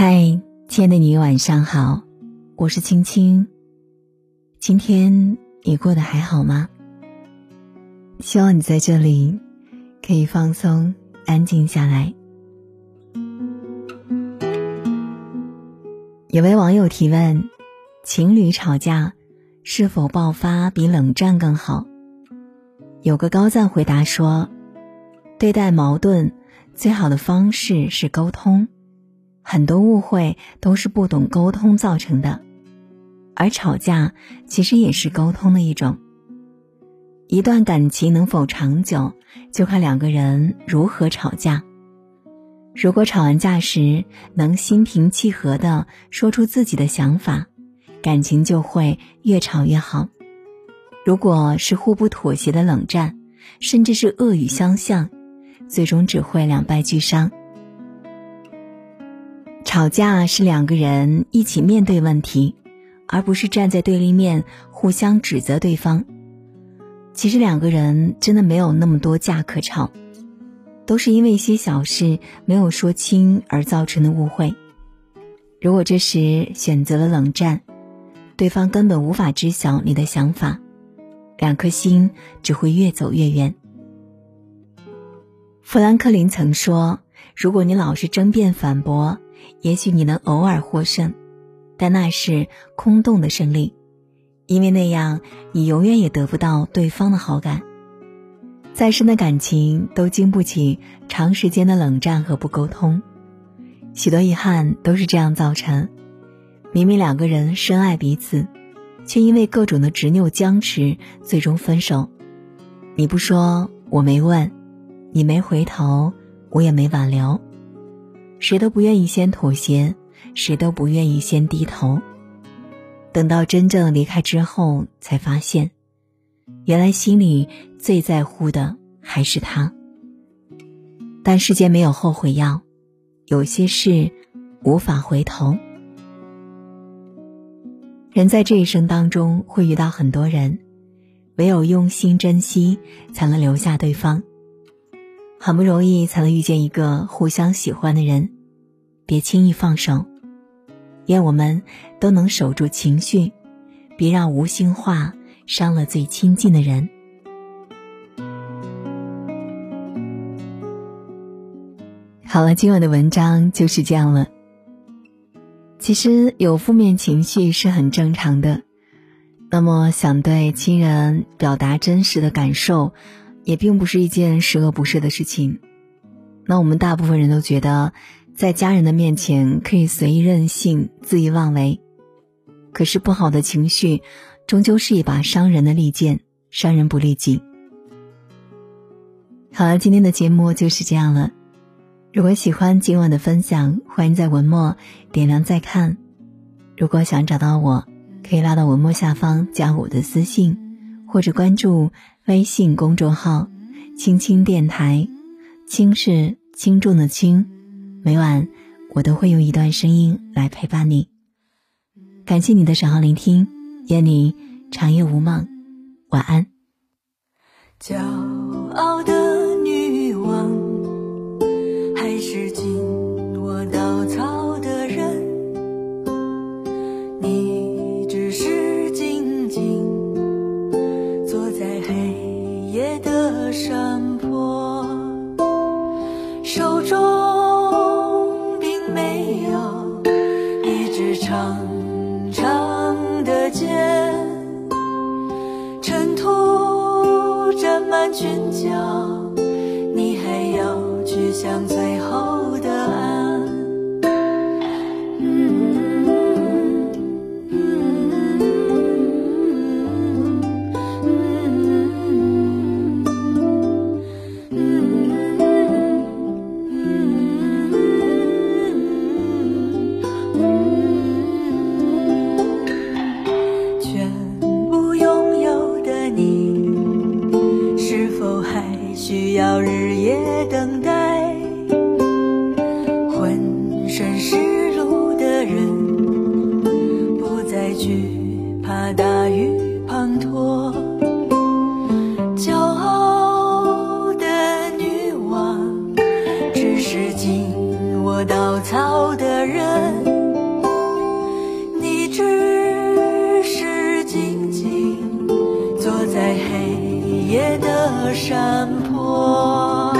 嗨，亲爱的你，晚上好，我是青青。今天你过得还好吗？希望你在这里可以放松、安静下来。有位网友提问：情侣吵架是否爆发比冷战更好？有个高赞回答说：对待矛盾最好的方式是沟通。很多误会都是不懂沟通造成的，而吵架其实也是沟通的一种。一段感情能否长久，就看两个人如何吵架。如果吵完架时能心平气和的说出自己的想法，感情就会越吵越好。如果是互不妥协的冷战，甚至是恶语相向，最终只会两败俱伤。吵架是两个人一起面对问题，而不是站在对立面互相指责对方。其实两个人真的没有那么多架可吵，都是因为一些小事没有说清而造成的误会。如果这时选择了冷战，对方根本无法知晓你的想法，两颗心只会越走越远。富兰克林曾说：“如果你老是争辩反驳。”也许你能偶尔获胜，但那是空洞的胜利，因为那样你永远也得不到对方的好感。再深的感情都经不起长时间的冷战和不沟通，许多遗憾都是这样造成。明明两个人深爱彼此，却因为各种的执拗僵持，最终分手。你不说，我没问；你没回头，我也没挽留。谁都不愿意先妥协，谁都不愿意先低头。等到真正离开之后，才发现，原来心里最在乎的还是他。但世间没有后悔药，有些事无法回头。人在这一生当中会遇到很多人，唯有用心珍惜，才能留下对方。很不容易才能遇见一个互相喜欢的人，别轻易放手。愿我们都能守住情绪，别让无心话伤了最亲近的人。好了，今晚的文章就是这样了。其实有负面情绪是很正常的，那么想对亲人表达真实的感受。也并不是一件十恶不赦的事情。那我们大部分人都觉得，在家人的面前可以随意任性、恣意妄为。可是不好的情绪，终究是一把伤人的利剑，伤人不利己。好了，今天的节目就是这样了。如果喜欢今晚的分享，欢迎在文末点亮再看。如果想找到我，可以拉到文末下方加我的私信，或者关注。微信公众号“青青电台”，轻是轻重的轻。每晚我都会用一段声音来陪伴你。感谢你的守候聆听，愿你长夜无梦，晚安。骄傲的山草的人，你只是静静坐在黑夜的山坡。